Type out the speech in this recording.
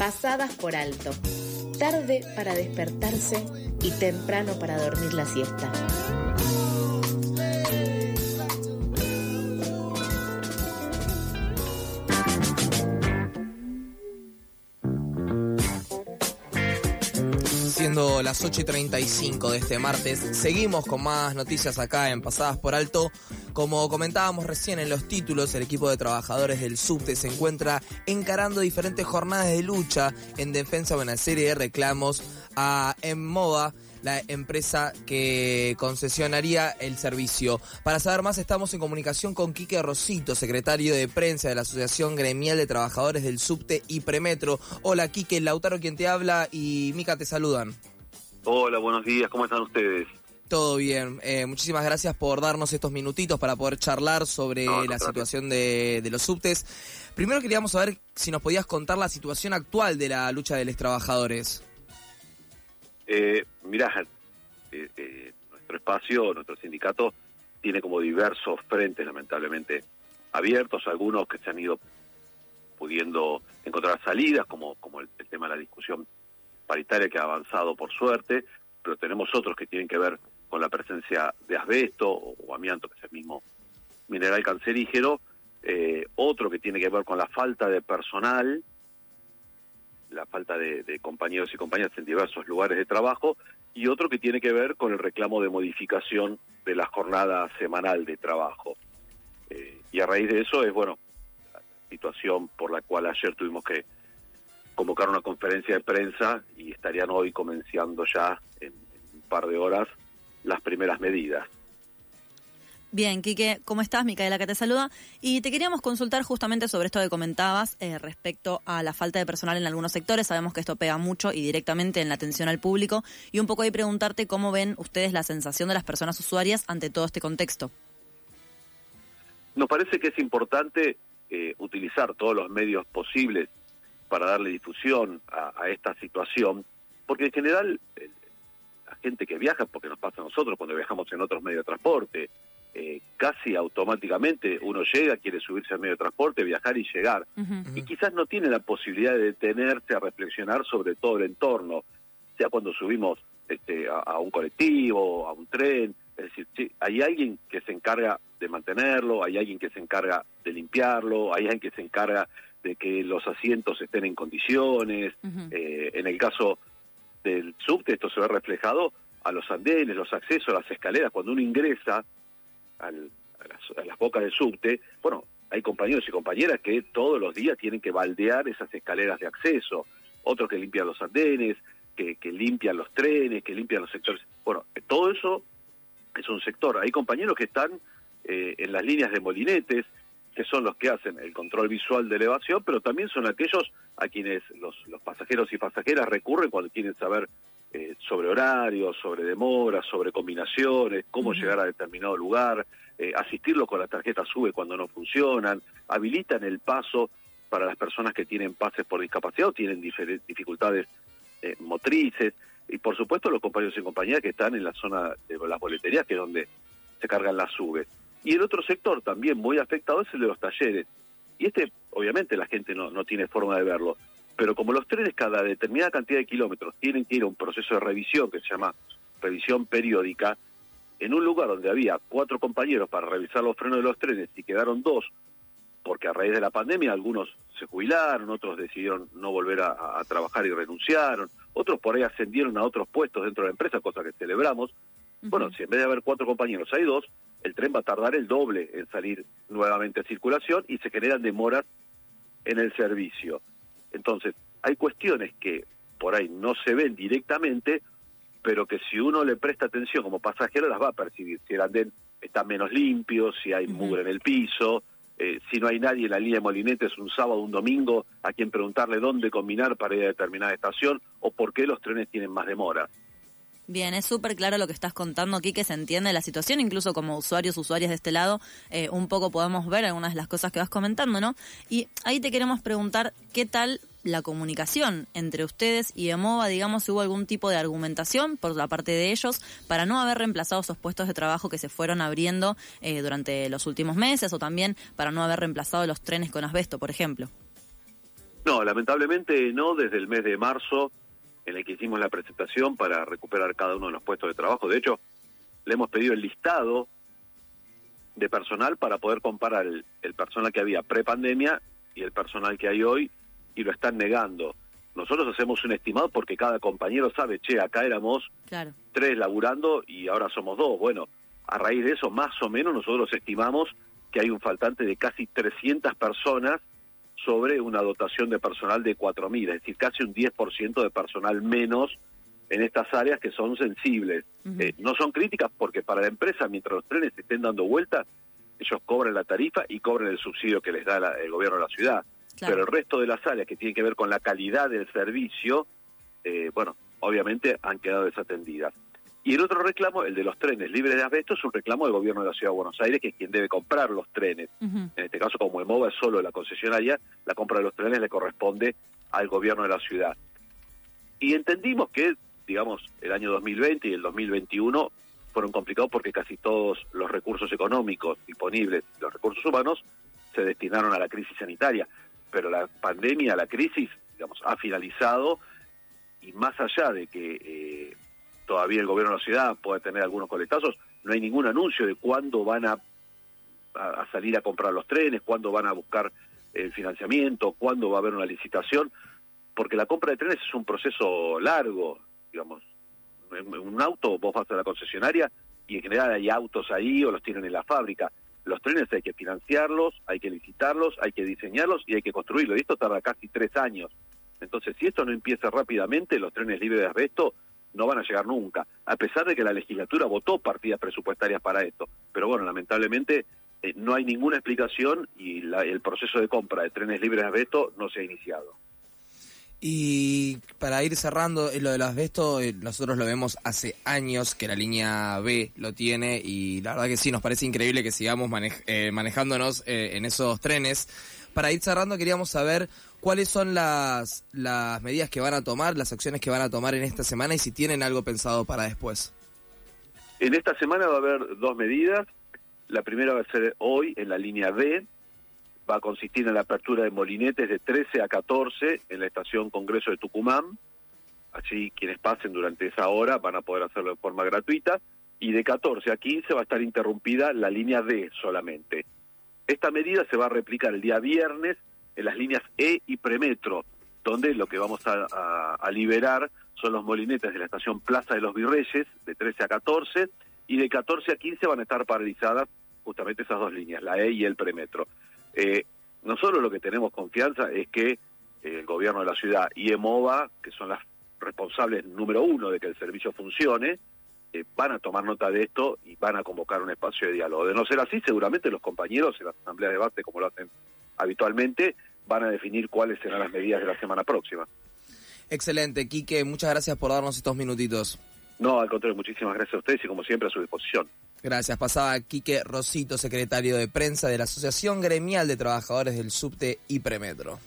pasadas por alto, tarde para despertarse y temprano para dormir la siesta. Las 8 y 35 de este martes, seguimos con más noticias acá en Pasadas por Alto. Como comentábamos recién en los títulos, el equipo de trabajadores del subte se encuentra encarando diferentes jornadas de lucha en defensa de una serie de reclamos a Emmoda la empresa que concesionaría el servicio. Para saber más estamos en comunicación con Quique Rosito, secretario de prensa de la Asociación Gremial de Trabajadores del Subte y Premetro. Hola Quique, Lautaro quien te habla y Mica te saludan. Hola, buenos días, ¿cómo están ustedes? Todo bien. Eh, muchísimas gracias por darnos estos minutitos para poder charlar sobre la situación de, los subtes. Primero queríamos saber si nos podías contar la situación actual de la lucha de los trabajadores. Eh, mirá, eh, eh, nuestro espacio, nuestro sindicato, tiene como diversos frentes, lamentablemente, abiertos, algunos que se han ido pudiendo encontrar salidas, como, como el, tema de la discusión paritaria que ha avanzado por suerte, pero tenemos otros que tienen que ver con la presencia de asbesto o, amianto, que es el mismo mineral cancerígeno, eh, otro que tiene que ver con la falta de personal, la falta de, compañeros y compañeras en diversos lugares de trabajo, y otro que tiene que ver con el reclamo de modificación de la jornada semanal de trabajo. Eh, y a raíz de eso es, bueno, la situación por la cual ayer tuvimos que convocar una conferencia de prensa y estarían hoy comenzando ya en un par de horas las primeras medidas. Bien, Quique, ¿cómo estás? Micaela que te saluda. Y te queríamos consultar justamente sobre esto que comentabas eh, respecto a la falta de personal en algunos sectores. Sabemos que esto pega mucho y directamente en la atención al público. Y un poco ahí preguntarte cómo ven ustedes la sensación de las personas usuarias ante todo este contexto. Nos parece que es importante eh, utilizar todos los medios posibles para darle difusión a, esta situación, porque en general eh, la gente que viaja, porque nos pasa a nosotros cuando viajamos en otros medios de transporte, eh, casi automáticamente uno llega, quiere subirse al medio de transporte, viajar y llegar. Y quizás no tiene la posibilidad de detenerse a reflexionar sobre todo el entorno, sea cuando subimos este, a, un colectivo, a un tren. Es decir, hay alguien que se encarga de mantenerlo, hay alguien que se encarga de limpiarlo, hay alguien que se encarga de que los asientos estén en condiciones. Eh, en el caso del subte, esto se ve reflejado a los andenes, los accesos, las escaleras. Cuando uno ingresa, a, las, bocas del subte, bueno, hay compañeros y compañeras que todos los días tienen que baldear esas escaleras de acceso, otros que limpian los andenes, que, limpian los trenes, que limpian los sectores. Bueno, todo eso es un sector. Hay compañeros que están eh, en las líneas de molinetes, que son los que hacen el control visual de elevación, pero también son aquellos a quienes los, los pasajeros y pasajeras recurren cuando quieren saber eh, sobre horarios, sobre demoras, sobre combinaciones, cómo llegar a determinado lugar, eh, asistirlo con la tarjeta SUBE cuando no funcionan, habilitan el paso para las personas que tienen pases por discapacidad o tienen dificultades eh, motrices, y por supuesto los compañeros y compañeras que están en la zona de las boleterías, que es donde se cargan las SUBE. Y el otro sector también muy afectado es el de los talleres. Y este, obviamente, la gente no, no tiene forma de verlo pero como los trenes cada determinada cantidad de kilómetros tienen que ir a un proceso de revisión que se llama revisión periódica, en un lugar donde había cuatro compañeros para revisar los frenos de los trenes y quedaron dos, porque a raíz de la pandemia algunos se jubilaron, otros decidieron no volver a, trabajar y renunciaron, otros por ahí ascendieron a otros puestos dentro de la empresa, cosa que celebramos. Bueno, si en vez de haber cuatro compañeros hay dos, el tren va a tardar el doble en salir nuevamente a circulación y se generan demoras en el servicio. Entonces, hay cuestiones que por ahí no se ven directamente, pero que si uno le presta atención como pasajero las va a percibir. Si el andén está menos limpio, si hay mugre en el piso, eh, si no hay nadie en la línea de molinetes un sábado o un domingo a quien preguntarle dónde combinar para ir a determinada estación o por qué los trenes tienen más demora. Bien, es súper claro lo que estás contando aquí, que se entiende la situación, incluso como usuarios, usuarias de este lado, eh, un poco podemos ver algunas de las cosas que vas comentando, ¿no? Y ahí te queremos preguntar qué tal la comunicación entre ustedes y EMOVA, digamos, hubo algún tipo de argumentación por la parte de ellos para no haber reemplazado esos puestos de trabajo que se fueron abriendo eh, durante los últimos meses o también para no haber reemplazado los trenes con asbesto, por ejemplo. No, lamentablemente no, desde el mes de marzo en el que hicimos la presentación para recuperar cada uno de los puestos de trabajo. De hecho, le hemos pedido el listado de personal para poder comparar el, personal que había pre-pandemia y el personal que hay hoy y lo están negando. Nosotros hacemos un estimado porque cada compañero sabe, che, acá éramos tres laburando y ahora somos dos. Bueno, a raíz de eso, más o menos, nosotros estimamos que hay un faltante de casi 300 personas sobre una dotación de personal de 4.000, es decir, casi un 10% de personal menos en estas áreas que son sensibles. Eh, no son críticas porque para la empresa, mientras los trenes estén dando vueltas, ellos cobran la tarifa y cobran el subsidio que les da el gobierno de la ciudad. Pero el resto de las áreas que tienen que ver con la calidad del servicio, eh, bueno, obviamente han quedado desatendidas. Y el otro reclamo, el de los trenes libres de asbesto, es un reclamo del gobierno de la Ciudad de Buenos Aires, que es quien debe comprar los trenes. En este caso, como EMOVA es solo la concesionaria, la compra de los trenes le corresponde al gobierno de la ciudad. Y entendimos que, digamos, el año 2020 y el 2021 fueron complicados porque casi todos los recursos económicos disponibles, los recursos humanos, se destinaron a la crisis sanitaria. Pero la pandemia, la crisis, digamos, ha finalizado y más allá de que... Eh, todavía el gobierno de la ciudad puede tener algunos coletazos, no hay ningún anuncio de cuándo van a, a, salir a comprar los trenes, cuándo van a buscar el financiamiento, cuándo va a haber una licitación, porque la compra de trenes es un proceso largo, digamos. Un auto vos vas a la concesionaria y en general hay autos ahí o los tienen en la fábrica. Los trenes hay que financiarlos, hay que licitarlos, hay que diseñarlos y hay que construirlos. Y esto tarda casi tres años. Entonces, si esto no empieza rápidamente, los trenes libres de asbesto no van a llegar nunca, a pesar de que la legislatura votó partidas presupuestarias para esto. Pero bueno, lamentablemente eh, no hay ninguna explicación y el proceso de compra de trenes libres de asbesto no se ha iniciado. Y para ir cerrando, lo del asbesto, eh, nosotros lo vemos hace años que la línea B lo tiene y la verdad que sí, nos parece increíble que sigamos eh, manejándonos en esos trenes. Para ir cerrando, queríamos saber cuáles son las, las medidas que van a tomar, las acciones que van a tomar en esta semana y si tienen algo pensado para después. En esta semana va a haber dos medidas. La primera va a ser hoy en la línea B, va a consistir en la apertura de molinetes de 13 a 14 en la estación Congreso de Tucumán. Así quienes pasen durante esa hora van a poder hacerlo de forma gratuita. Y de 14 a 15 va a estar interrumpida la línea D solamente. Esta medida se va a replicar el día viernes en las líneas E y Premetro, donde lo que vamos a, liberar son los molinetes de la estación Plaza de los Virreyes, de 13 a 14, y de 14 a 15 van a estar paralizadas justamente esas dos líneas, la E y el Premetro. Eh, nosotros lo que tenemos confianza es que eh, el gobierno de la ciudad y EMOVA, que son las responsables número uno de que el servicio funcione, eh, van a tomar nota de esto y van a convocar un espacio de diálogo. De no ser así, seguramente los compañeros en la asamblea de debate, como lo hacen habitualmente, van a definir cuáles serán las medidas de la semana próxima. Excelente, Quique, muchas gracias por darnos estos minutitos. No, al contrario, muchísimas gracias a ustedes y como siempre a su disposición. Gracias. Pasaba Quique Rosito, secretario de prensa de la Asociación Gremial de Trabajadores del Subte y Premetro.